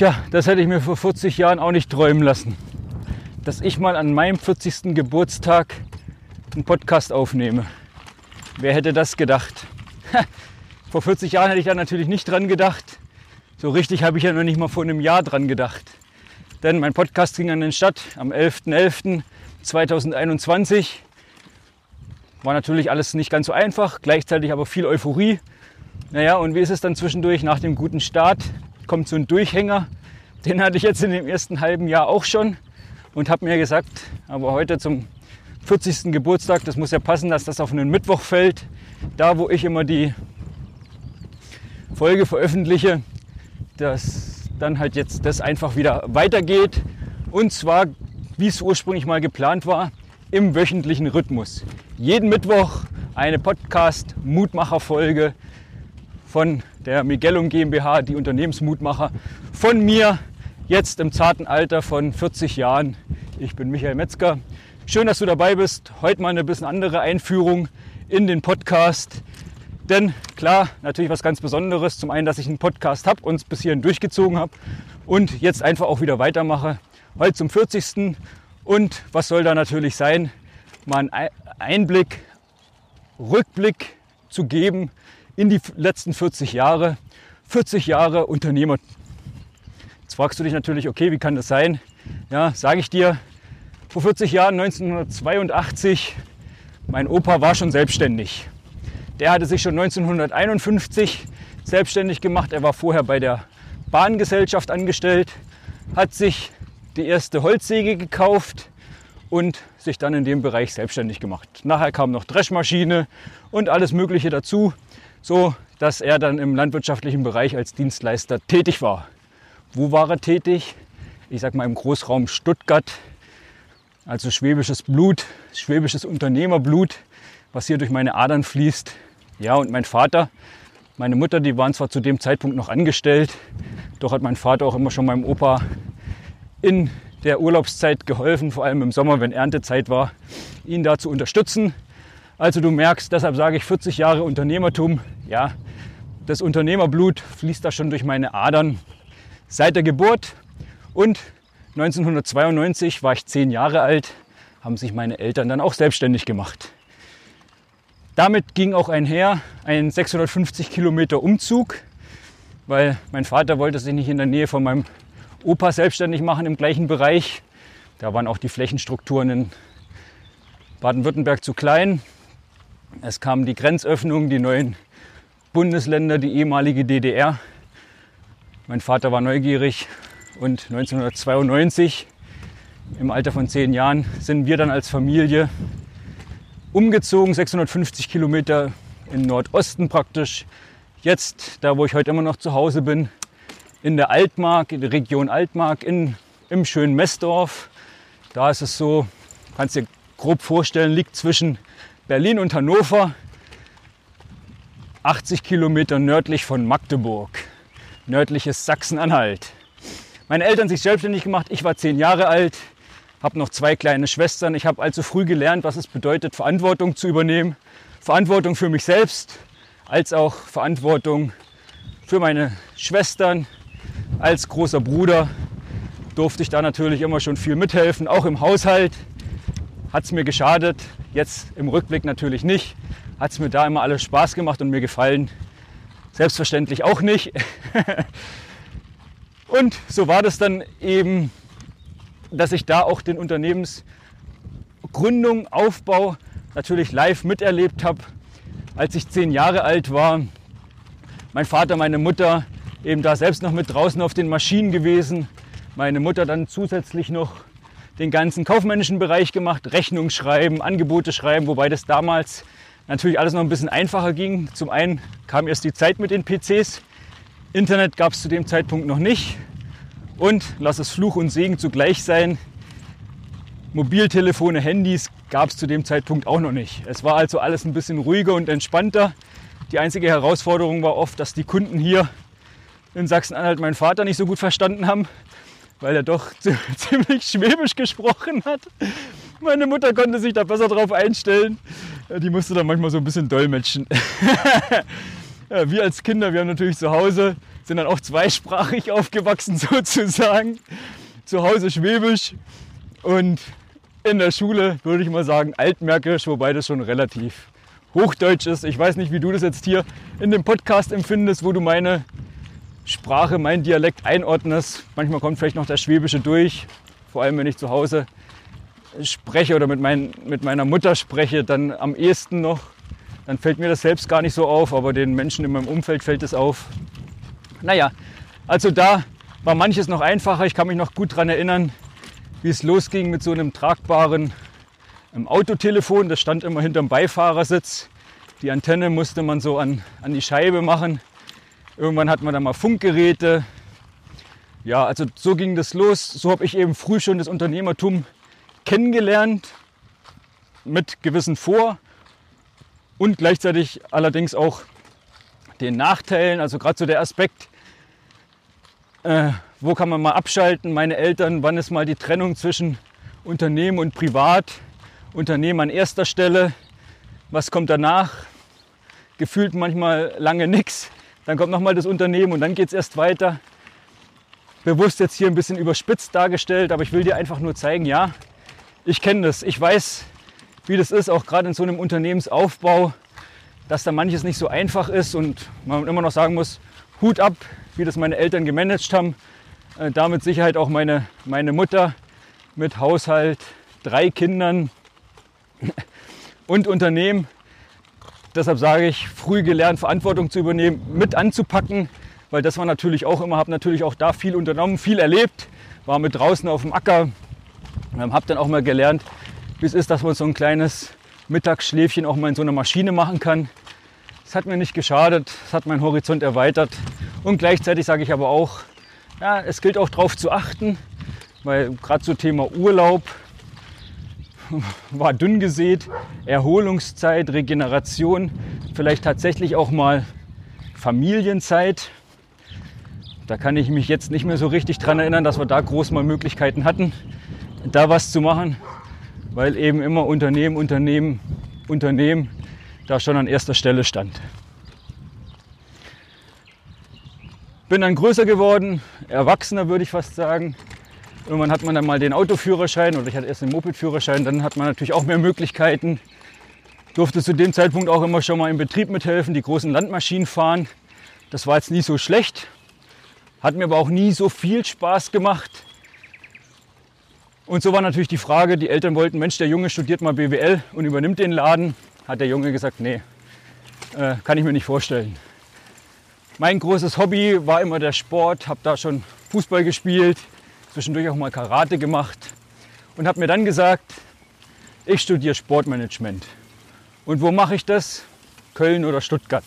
Tja, das hätte ich mir vor 40 Jahren auch nicht träumen lassen. Dass ich mal an meinem 40. Geburtstag einen Podcast aufnehme. Wer hätte das gedacht? vor 40 Jahren hätte ich da natürlich nicht dran gedacht. So richtig habe ich ja noch nicht mal vor einem Jahr dran gedacht. Denn mein Podcast ging an den Start am 11.11.2021. War natürlich alles nicht ganz so einfach, gleichzeitig aber viel Euphorie. Naja, und wie ist es dann zwischendurch nach dem guten Start? Kommt so ein Durchhänger. Den hatte ich jetzt in dem ersten halben Jahr auch schon und habe mir gesagt, aber heute zum 40. Geburtstag, das muss ja passen, dass das auf einen Mittwoch fällt, da wo ich immer die Folge veröffentliche, dass dann halt jetzt das einfach wieder weitergeht. Und zwar, wie es ursprünglich mal geplant war, im wöchentlichen Rhythmus. Jeden Mittwoch eine Podcast-Mutmacher-Folge von der Miguelum GmbH, die Unternehmensmutmacher, von mir, jetzt im zarten Alter von 40 Jahren. Ich bin Michael Metzger. Schön, dass du dabei bist. Heute mal eine bisschen andere Einführung in den Podcast. Denn klar, natürlich was ganz Besonderes. Zum einen, dass ich einen Podcast habe und es bis hierhin durchgezogen habe und jetzt einfach auch wieder weitermache. Heute zum 40. Und was soll da natürlich sein? Mal einen Einblick, Rückblick zu geben in die letzten 40 Jahre. 40 Jahre Unternehmer. Jetzt fragst du dich natürlich, okay, wie kann das sein? Ja, sage ich dir, vor 40 Jahren, 1982, mein Opa war schon selbstständig. Der hatte sich schon 1951 selbstständig gemacht. Er war vorher bei der Bahngesellschaft angestellt, hat sich die erste Holzsäge gekauft und sich dann in dem Bereich selbstständig gemacht. Nachher kam noch Dreschmaschine und alles Mögliche dazu, so dass er dann im landwirtschaftlichen Bereich als Dienstleister tätig war. Wo war er tätig? Ich sag mal im Großraum Stuttgart, also schwäbisches Blut, schwäbisches Unternehmerblut, was hier durch meine Adern fließt. Ja, und mein Vater, meine Mutter, die waren zwar zu dem Zeitpunkt noch angestellt, doch hat mein Vater auch immer schon meinem Opa in der Urlaubszeit geholfen, vor allem im Sommer, wenn Erntezeit war, ihn da zu unterstützen. Also du merkst, deshalb sage ich 40 Jahre Unternehmertum. Ja, das Unternehmerblut fließt da schon durch meine Adern seit der Geburt. Und 1992 war ich zehn Jahre alt, haben sich meine Eltern dann auch selbstständig gemacht. Damit ging auch einher ein 650 Kilometer Umzug, weil mein Vater wollte sich nicht in der Nähe von meinem Opa selbstständig machen im gleichen Bereich. Da waren auch die Flächenstrukturen in Baden-Württemberg zu klein. Es kamen die Grenzöffnungen, die neuen Bundesländer, die ehemalige DDR. Mein Vater war neugierig und 1992, im Alter von zehn Jahren, sind wir dann als Familie umgezogen, 650 Kilometer im Nordosten praktisch. Jetzt, da wo ich heute immer noch zu Hause bin, in der Altmark, in der Region Altmark, in, im schönen Messdorf. Da ist es so, kannst dir grob vorstellen, liegt zwischen Berlin und Hannover, 80 Kilometer nördlich von Magdeburg, nördliches Sachsen-Anhalt. Meine Eltern sich selbstständig gemacht, ich war zehn Jahre alt, habe noch zwei kleine Schwestern. Ich habe allzu früh gelernt, was es bedeutet, Verantwortung zu übernehmen. Verantwortung für mich selbst, als auch Verantwortung für meine Schwestern. Als großer Bruder durfte ich da natürlich immer schon viel mithelfen, auch im Haushalt. Hat es mir geschadet, jetzt im Rückblick natürlich nicht. Hat es mir da immer alles Spaß gemacht und mir gefallen. Selbstverständlich auch nicht. und so war das dann eben dass ich da auch den Unternehmensgründung, Aufbau natürlich live miterlebt habe, als ich zehn Jahre alt war. Mein Vater, meine Mutter eben da selbst noch mit draußen auf den Maschinen gewesen. Meine Mutter dann zusätzlich noch den ganzen kaufmännischen Bereich gemacht, Rechnung schreiben, Angebote schreiben, wobei das damals natürlich alles noch ein bisschen einfacher ging. Zum einen kam erst die Zeit mit den PCs. Internet gab es zu dem Zeitpunkt noch nicht. Und lass es Fluch und Segen zugleich sein. Mobiltelefone, Handys gab es zu dem Zeitpunkt auch noch nicht. Es war also alles ein bisschen ruhiger und entspannter. Die einzige Herausforderung war oft, dass die Kunden hier in Sachsen-Anhalt meinen Vater nicht so gut verstanden haben, weil er doch ziemlich schwäbisch gesprochen hat. Meine Mutter konnte sich da besser drauf einstellen. Die musste dann manchmal so ein bisschen dolmetschen. Wir als Kinder, wir haben natürlich zu Hause, sind dann auch zweisprachig aufgewachsen sozusagen. Zu Hause Schwäbisch und in der Schule würde ich mal sagen Altmärkisch, wobei das schon relativ Hochdeutsch ist. Ich weiß nicht, wie du das jetzt hier in dem Podcast empfindest, wo du meine Sprache, meinen Dialekt einordnest. Manchmal kommt vielleicht noch der Schwäbische durch, vor allem wenn ich zu Hause spreche oder mit, mein, mit meiner Mutter spreche, dann am ehesten noch. Dann fällt mir das selbst gar nicht so auf, aber den Menschen in meinem Umfeld fällt es auf. Naja, also da war manches noch einfacher. Ich kann mich noch gut daran erinnern, wie es losging mit so einem tragbaren ähm, Autotelefon. Das stand immer hinterm Beifahrersitz. Die Antenne musste man so an, an die Scheibe machen. Irgendwann hat man dann mal Funkgeräte. Ja, also so ging das los. So habe ich eben früh schon das Unternehmertum kennengelernt mit gewissen Vor- und gleichzeitig allerdings auch den Nachteilen. Also gerade so der Aspekt, äh, wo kann man mal abschalten? Meine Eltern, wann ist mal die Trennung zwischen Unternehmen und Privat? Unternehmen an erster Stelle, was kommt danach? Gefühlt manchmal lange nichts. Dann kommt nochmal das Unternehmen und dann geht es erst weiter. Bewusst jetzt hier ein bisschen überspitzt dargestellt, aber ich will dir einfach nur zeigen, ja, ich kenne das. Ich weiß, wie das ist, auch gerade in so einem Unternehmensaufbau, dass da manches nicht so einfach ist und man immer noch sagen muss, Hut ab, wie das meine Eltern gemanagt haben. Äh, damit Sicherheit auch meine, meine Mutter mit Haushalt, drei Kindern und Unternehmen. Deshalb sage ich, früh gelernt, Verantwortung zu übernehmen, mit anzupacken, weil das war natürlich auch immer, habe natürlich auch da viel unternommen, viel erlebt, war mit draußen auf dem Acker, ähm, habe dann auch mal gelernt, wie es ist, dass man so ein kleines Mittagsschläfchen auch mal in so einer Maschine machen kann. Es hat mir nicht geschadet, es hat meinen Horizont erweitert und gleichzeitig sage ich aber auch, ja, es gilt auch darauf zu achten, weil gerade so Thema Urlaub war dünn gesät, Erholungszeit, Regeneration, vielleicht tatsächlich auch mal Familienzeit. Da kann ich mich jetzt nicht mehr so richtig dran erinnern, dass wir da groß mal Möglichkeiten hatten da was zu machen, weil eben immer Unternehmen, Unternehmen, Unternehmen da schon an erster Stelle stand. Bin dann größer geworden, erwachsener würde ich fast sagen. Irgendwann hat man dann mal den Autoführerschein oder ich hatte erst den Mopedführerschein, dann hat man natürlich auch mehr Möglichkeiten. Durfte zu dem Zeitpunkt auch immer schon mal im Betrieb mithelfen, die großen Landmaschinen fahren. Das war jetzt nie so schlecht, hat mir aber auch nie so viel Spaß gemacht, und so war natürlich die Frage, die Eltern wollten, Mensch, der Junge studiert mal BWL und übernimmt den Laden. Hat der Junge gesagt, nee, äh, kann ich mir nicht vorstellen. Mein großes Hobby war immer der Sport, habe da schon Fußball gespielt, zwischendurch auch mal Karate gemacht und habe mir dann gesagt, ich studiere Sportmanagement. Und wo mache ich das? Köln oder Stuttgart.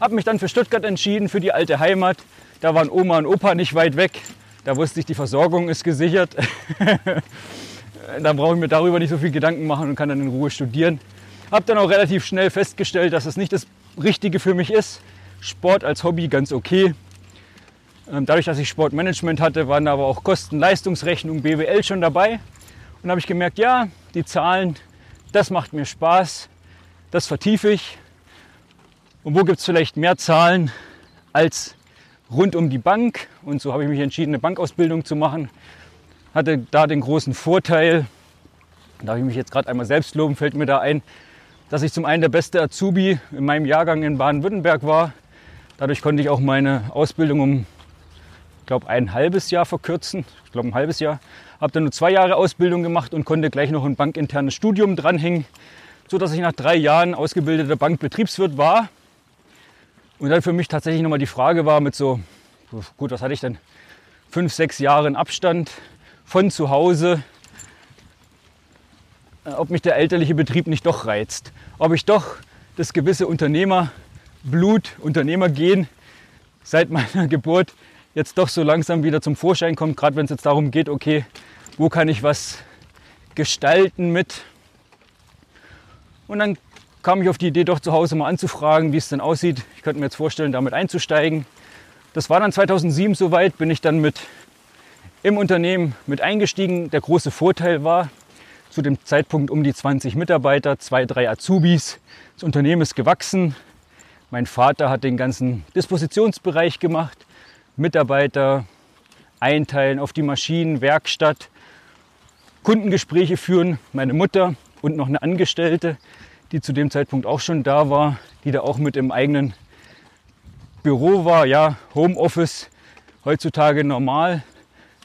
Habe mich dann für Stuttgart entschieden, für die alte Heimat. Da waren Oma und Opa nicht weit weg. Da wusste ich, die Versorgung ist gesichert. da brauche ich mir darüber nicht so viel Gedanken machen und kann dann in Ruhe studieren. Habe dann auch relativ schnell festgestellt, dass es nicht das Richtige für mich ist. Sport als Hobby ganz okay. Ähm, dadurch, dass ich Sportmanagement hatte, waren da aber auch Kosten-Leistungsrechnung, BWL schon dabei. Und habe ich gemerkt, ja, die Zahlen, das macht mir Spaß, das vertiefe ich. Und wo gibt es vielleicht mehr Zahlen als rund um die Bank. Und so habe ich mich entschieden, eine Bankausbildung zu machen. Hatte da den großen Vorteil, darf ich mich jetzt gerade einmal selbst loben, fällt mir da ein, dass ich zum einen der beste Azubi in meinem Jahrgang in Baden-Württemberg war. Dadurch konnte ich auch meine Ausbildung um, glaube, ein halbes Jahr verkürzen. Ich glaube, ein halbes Jahr. Habe dann nur zwei Jahre Ausbildung gemacht und konnte gleich noch ein bankinternes Studium dranhängen, sodass ich nach drei Jahren ausgebildeter Bankbetriebswirt war und dann für mich tatsächlich nochmal die Frage war mit so, gut, was hatte ich denn? Fünf, sechs Jahren Abstand von zu Hause, äh, ob mich der elterliche Betrieb nicht doch reizt. Ob ich doch das gewisse Unternehmerblut, Unternehmergehen seit meiner Geburt jetzt doch so langsam wieder zum Vorschein kommt, gerade wenn es jetzt darum geht, okay, wo kann ich was gestalten mit. Und dann kam ich auf die Idee, doch zu Hause mal anzufragen, wie es denn aussieht. Ich könnte mir jetzt vorstellen, damit einzusteigen. Das war dann 2007 soweit, bin ich dann mit im Unternehmen mit eingestiegen. Der große Vorteil war, zu dem Zeitpunkt um die 20 Mitarbeiter, zwei, drei Azubis. Das Unternehmen ist gewachsen. Mein Vater hat den ganzen Dispositionsbereich gemacht, Mitarbeiter einteilen auf die Maschinen, Werkstatt, Kundengespräche führen. Meine Mutter und noch eine Angestellte, die zu dem Zeitpunkt auch schon da war, die da auch mit im eigenen Büro war. Ja, Homeoffice, heutzutage normal.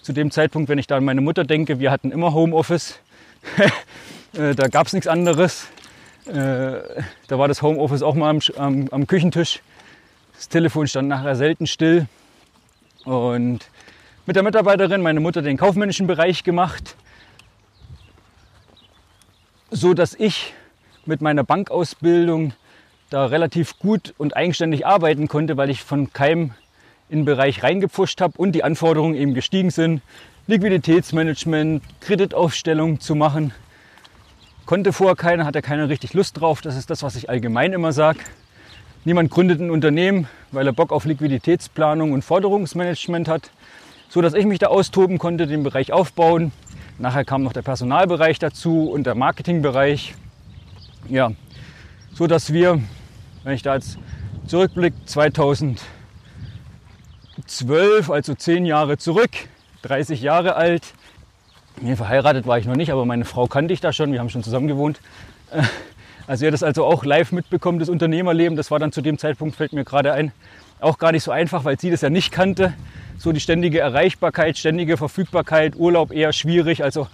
Zu dem Zeitpunkt, wenn ich da an meine Mutter denke, wir hatten immer Homeoffice. Äh, da gab es nichts anderes. Äh, da war das Homeoffice auch mal am, am, am Küchentisch. Das Telefon stand nachher selten still. Und mit der Mitarbeiterin, meine Mutter, den kaufmännischen Bereich gemacht, so dass ich mit meiner Bankausbildung da relativ gut und eigenständig arbeiten konnte, weil ich von keinem in den Bereich reingepfuscht habe und die Anforderungen eben gestiegen sind, Liquiditätsmanagement, Kreditaufstellung zu machen. Konnte vorher keiner, hatte keiner richtig Lust drauf. Das ist das, was ich allgemein immer sage. Niemand gründet ein Unternehmen, weil er Bock auf Liquiditätsplanung und Forderungsmanagement hat, so dass ich mich da austoben konnte, den Bereich aufbauen. Nachher kam noch der Personalbereich dazu und der Marketingbereich. Ja, so dass wir, wenn ich da jetzt zurückblicke, 2000 12, also zehn Jahre zurück, 30 Jahre alt. Nee, verheiratet war ich noch nicht, aber meine Frau kannte ich da schon, wir haben schon zusammen gewohnt. Also ihr das also auch live mitbekommen, das Unternehmerleben, das war dann zu dem Zeitpunkt, fällt mir gerade ein, auch gar nicht so einfach, weil sie das ja nicht kannte. So die ständige Erreichbarkeit, ständige Verfügbarkeit, Urlaub eher schwierig. Also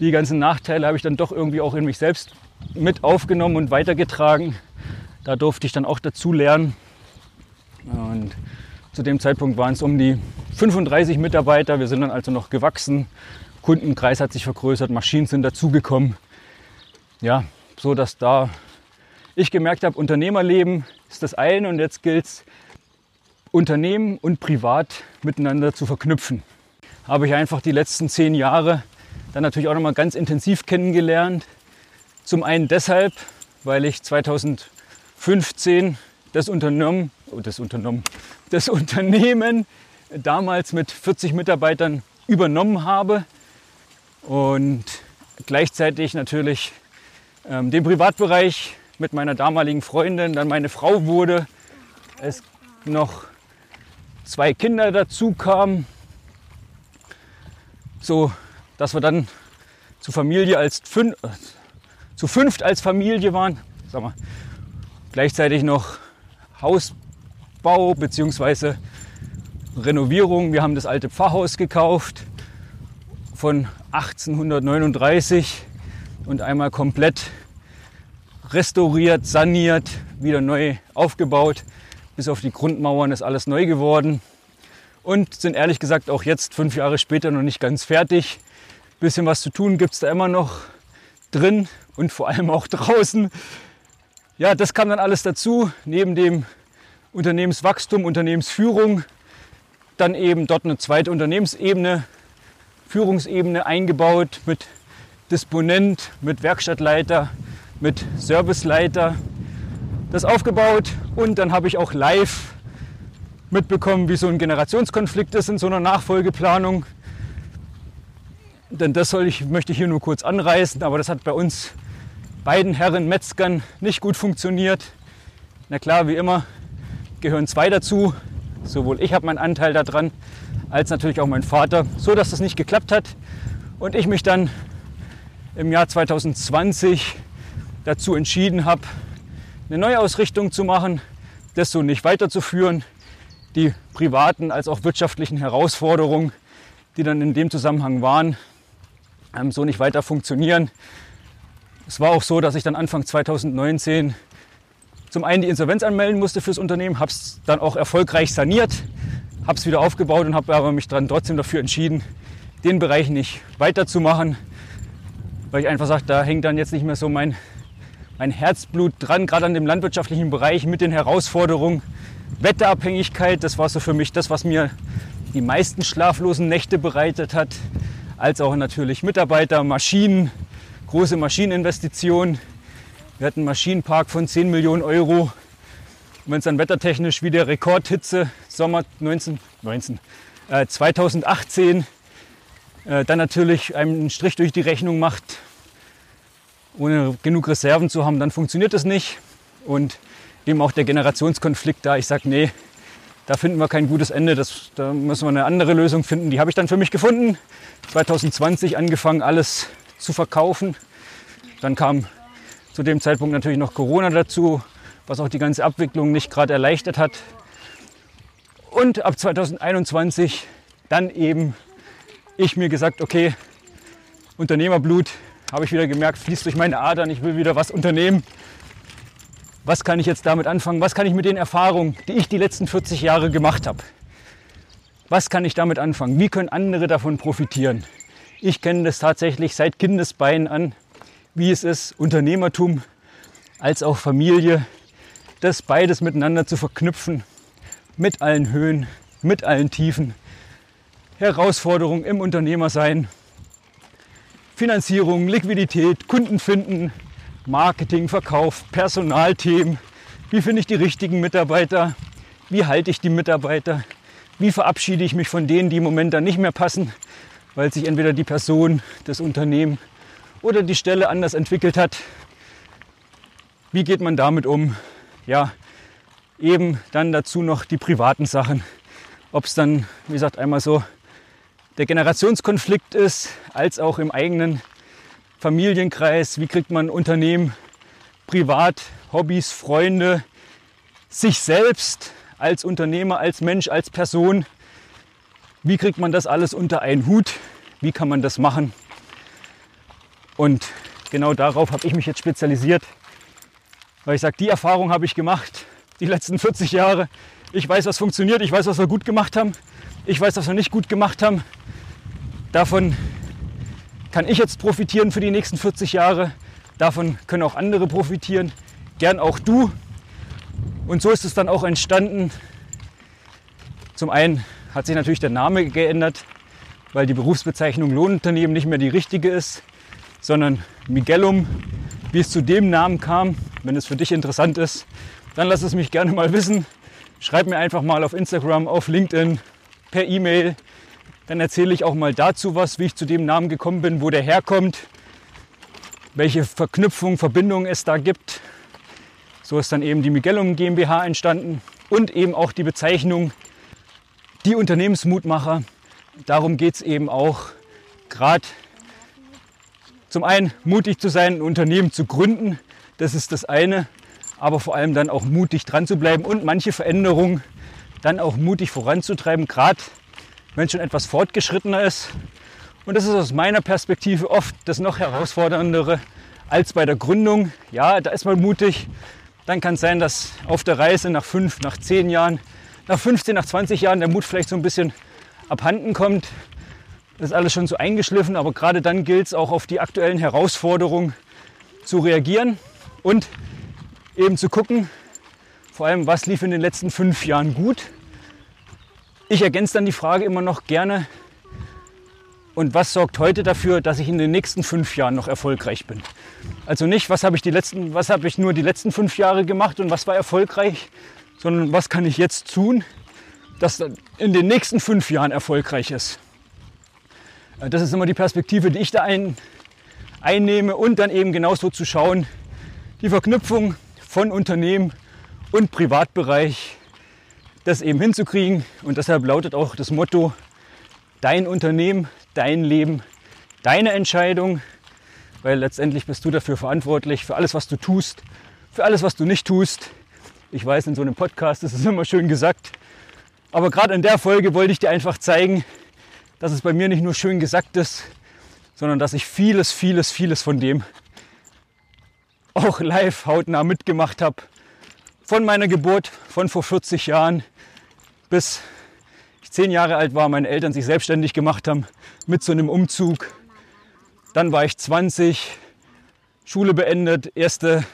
die ganzen Nachteile habe ich dann doch irgendwie auch in mich selbst mit aufgenommen und weitergetragen. Da durfte ich dann auch dazu lernen. Und zu dem Zeitpunkt waren es um die 35 Mitarbeiter. Wir sind dann also noch gewachsen. Kundenkreis hat sich vergrößert, Maschinen sind dazugekommen. Ja, so dass da ich gemerkt habe, Unternehmerleben ist das eine und jetzt gilt es, Unternehmen und Privat miteinander zu verknüpfen. Habe ich einfach die letzten zehn Jahre dann natürlich auch noch mal ganz intensiv kennengelernt. Zum einen deshalb, weil ich 2015 das Unternehmen, oh, das Unternehmen, das Unternehmen damals mit 40 Mitarbeitern übernommen habe und gleichzeitig natürlich ähm, den Privatbereich mit meiner damaligen Freundin, dann meine Frau wurde, es noch zwei Kinder dazu kamen, so dass wir dann zu Familie als fün äh, zu fünft als Familie waren, sag mal, gleichzeitig noch Hausbau bzw. Renovierung. Wir haben das alte Pfarrhaus gekauft von 1839 und einmal komplett restauriert, saniert, wieder neu aufgebaut. Bis auf die Grundmauern ist alles neu geworden und sind ehrlich gesagt auch jetzt, fünf Jahre später, noch nicht ganz fertig. Bisschen was zu tun gibt es da immer noch drin und vor allem auch draußen. Ja, das kam dann alles dazu, neben dem Unternehmenswachstum, Unternehmensführung, dann eben dort eine zweite Unternehmensebene, Führungsebene eingebaut mit Disponent, mit Werkstattleiter, mit Serviceleiter. Das aufgebaut und dann habe ich auch live mitbekommen, wie so ein Generationskonflikt ist in so einer Nachfolgeplanung. Denn das soll ich, möchte ich hier nur kurz anreißen, aber das hat bei uns beiden Herren Metzgern nicht gut funktioniert. Na klar, wie immer gehören zwei dazu. Sowohl ich habe meinen Anteil daran, als natürlich auch mein Vater, so dass das nicht geklappt hat. Und ich mich dann im Jahr 2020 dazu entschieden habe, eine Neuausrichtung zu machen, das so nicht weiterzuführen, die privaten als auch wirtschaftlichen Herausforderungen, die dann in dem Zusammenhang waren, so nicht weiter funktionieren. Es war auch so, dass ich dann Anfang 2019 zum einen die Insolvenz anmelden musste fürs Unternehmen, habe es dann auch erfolgreich saniert, habe es wieder aufgebaut und habe aber mich dann trotzdem dafür entschieden, den Bereich nicht weiterzumachen, weil ich einfach sage, da hängt dann jetzt nicht mehr so mein, mein Herzblut dran, gerade an dem landwirtschaftlichen Bereich mit den Herausforderungen. Wetterabhängigkeit, das war so für mich das, was mir die meisten schlaflosen Nächte bereitet hat, als auch natürlich Mitarbeiter, Maschinen, große Maschineninvestitionen. Wir hatten einen Maschinenpark von 10 Millionen Euro. Und wenn es dann wettertechnisch wie der Rekordhitze Sommer 19, 19, äh, 2018 äh, dann natürlich einen Strich durch die Rechnung macht, ohne genug Reserven zu haben, dann funktioniert das nicht. Und eben auch der Generationskonflikt da. Ich sage, nee, da finden wir kein gutes Ende, das, da müssen wir eine andere Lösung finden. Die habe ich dann für mich gefunden. 2020 angefangen, alles zu verkaufen. Dann kam zu dem Zeitpunkt natürlich noch Corona dazu, was auch die ganze Abwicklung nicht gerade erleichtert hat. Und ab 2021 dann eben ich mir gesagt, okay, Unternehmerblut, habe ich wieder gemerkt, fließt durch meine Adern, ich will wieder was unternehmen. Was kann ich jetzt damit anfangen? Was kann ich mit den Erfahrungen, die ich die letzten 40 Jahre gemacht habe? Was kann ich damit anfangen? Wie können andere davon profitieren? Ich kenne das tatsächlich seit Kindesbeinen an, wie es ist, Unternehmertum als auch Familie, das beides miteinander zu verknüpfen, mit allen Höhen, mit allen Tiefen, Herausforderungen im Unternehmersein, Finanzierung, Liquidität, Kunden finden, Marketing, Verkauf, Personalthemen. Wie finde ich die richtigen Mitarbeiter? Wie halte ich die Mitarbeiter? Wie verabschiede ich mich von denen, die im Moment dann nicht mehr passen, weil sich entweder die Person, das Unternehmen oder die Stelle anders entwickelt hat? Wie geht man damit um? Ja, eben dann dazu noch die privaten Sachen. Ob es dann, wie gesagt, einmal so der Generationskonflikt ist, als auch im eigenen Familienkreis. Wie kriegt man Unternehmen, privat, Hobbys, Freunde, sich selbst als Unternehmer, als Mensch, als Person. Wie kriegt man das alles unter einen Hut? Wie kann man das machen? Und genau darauf habe ich mich jetzt spezialisiert, weil ich sage, die Erfahrung habe ich gemacht, die letzten 40 Jahre. Ich weiß, was funktioniert, ich weiß, was wir gut gemacht haben, ich weiß, was wir nicht gut gemacht haben. Davon kann ich jetzt profitieren für die nächsten 40 Jahre. Davon können auch andere profitieren. Gern auch du. Und so ist es dann auch entstanden. Zum einen hat sich natürlich der Name geändert, weil die Berufsbezeichnung Lohnunternehmen nicht mehr die richtige ist, sondern Miguelum, wie es zu dem Namen kam. Wenn es für dich interessant ist, dann lass es mich gerne mal wissen. Schreib mir einfach mal auf Instagram, auf LinkedIn, per E-Mail. Dann erzähle ich auch mal dazu was, wie ich zu dem Namen gekommen bin, wo der herkommt, welche Verknüpfungen, Verbindungen es da gibt. So ist dann eben die Miguelum GmbH entstanden und eben auch die Bezeichnung die Unternehmensmutmacher. Darum geht es eben auch gerade zum einen mutig zu sein, ein Unternehmen zu gründen. Das ist das eine. Aber vor allem dann auch mutig dran zu bleiben und manche Veränderungen dann auch mutig voranzutreiben, gerade wenn schon etwas fortgeschrittener ist. Und das ist aus meiner Perspektive oft das noch herausforderndere als bei der Gründung. Ja, da ist man mutig. Dann kann es sein, dass auf der Reise nach fünf, nach zehn Jahren, nach 15, nach 20 Jahren der Mut vielleicht so ein bisschen abhanden kommt. Das ist alles schon so eingeschliffen, aber gerade dann gilt es auch auf die aktuellen Herausforderungen zu reagieren und eben zu gucken, vor allem, was lief in den letzten fünf Jahren gut ich ergänze dann die Frage immer noch gerne, und was sorgt heute dafür, dass ich in den nächsten fünf Jahren noch erfolgreich bin? Also nicht, was habe ich, die letzten, was habe ich nur die letzten fünf Jahre gemacht und was war erfolgreich, sondern was kann ich jetzt tun, dass in den nächsten fünf Jahren erfolgreich ist. Das ist immer die Perspektive, die ich da ein, einnehme und dann eben genauso zu schauen, die Verknüpfung von Unternehmen und Privatbereich das eben hinzukriegen. Und deshalb lautet auch das Motto, dein Unternehmen, dein Leben, deine Entscheidung, weil letztendlich bist du dafür verantwortlich, für alles, was du tust, für alles, was du nicht tust. Ich weiß, in so einem Podcast ist es immer schön gesagt, aber gerade in der Folge wollte ich dir einfach zeigen, dass es bei mir nicht nur schön gesagt ist, sondern dass ich vieles, vieles, vieles von dem auch live hautnah mitgemacht habe. Von meiner Geburt, von vor 40 Jahren, bis ich zehn Jahre alt war, meine Eltern sich selbstständig gemacht haben mit so einem Umzug. Dann war ich 20, Schule beendet, erste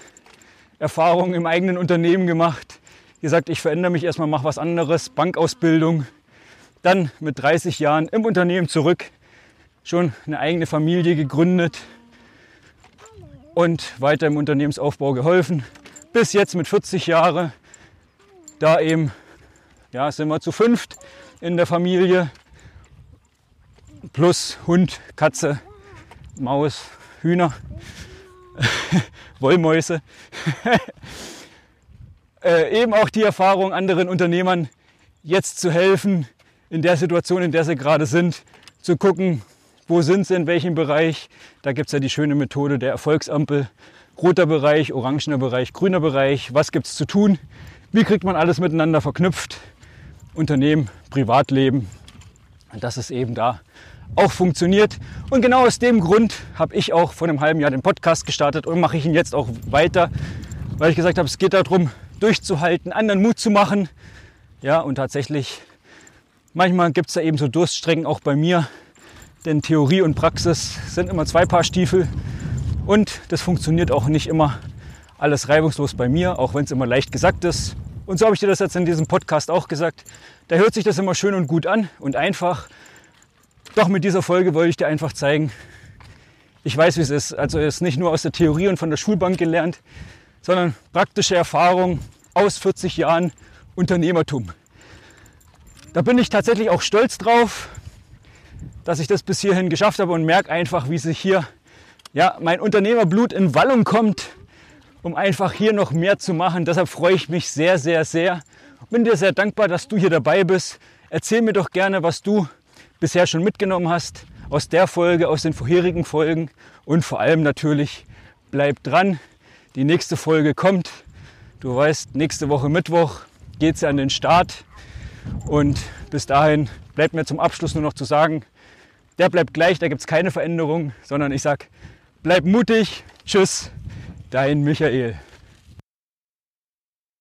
Erfahrungen im eigenen Unternehmen gemacht. Gesagt, ich verändere mich erstmal, mache was anderes, Bankausbildung. Dann mit 30 Jahren im Unternehmen zurück, schon eine eigene Familie gegründet und weiter im Unternehmensaufbau geholfen. Bis jetzt mit 40 Jahren da eben ja, sind wir zu fünft in der Familie. Plus Hund, Katze, Maus, Hühner, Wollmäuse. äh, eben auch die Erfahrung anderen Unternehmern jetzt zu helfen, in der Situation, in der sie gerade sind, zu gucken, wo sind sie, in welchem Bereich. Da gibt es ja die schöne Methode der Erfolgsampel. Roter Bereich, orangener Bereich, grüner Bereich. Was gibt es zu tun? Wie kriegt man alles miteinander verknüpft? Unternehmen, Privatleben. Dass es eben da auch funktioniert. Und genau aus dem Grund habe ich auch vor einem halben Jahr den Podcast gestartet und mache ich ihn jetzt auch weiter, weil ich gesagt habe, es geht darum, durchzuhalten, anderen Mut zu machen. Ja, und tatsächlich, manchmal gibt es da eben so Durststrecken auch bei mir, denn Theorie und Praxis sind immer zwei Paar Stiefel und das funktioniert auch nicht immer alles reibungslos bei mir, auch wenn es immer leicht gesagt ist. Und so habe ich dir das jetzt in diesem Podcast auch gesagt. Da hört sich das immer schön und gut an und einfach. Doch mit dieser Folge wollte ich dir einfach zeigen, ich weiß, wie es ist. Also es ist nicht nur aus der Theorie und von der Schulbank gelernt, sondern praktische Erfahrung aus 40 Jahren Unternehmertum. Da bin ich tatsächlich auch stolz drauf, dass ich das bis hierhin geschafft habe und merke einfach, wie sich hier ja, mein Unternehmerblut in Wallung kommt, um einfach hier noch mehr zu machen. Deshalb freue ich mich sehr, sehr, sehr. Bin dir sehr dankbar, dass du hier dabei bist. Erzähl mir doch gerne, was du bisher schon mitgenommen hast aus der Folge, aus den vorherigen Folgen und vor allem natürlich bleib dran. Die nächste Folge kommt. Du weißt, nächste Woche Mittwoch geht es an den Start und bis dahin bleibt mir zum Abschluss nur noch zu sagen, der bleibt gleich, da gibt es keine Veränderung, sondern ich sage, bleib mutig, tschüss, dein Michael.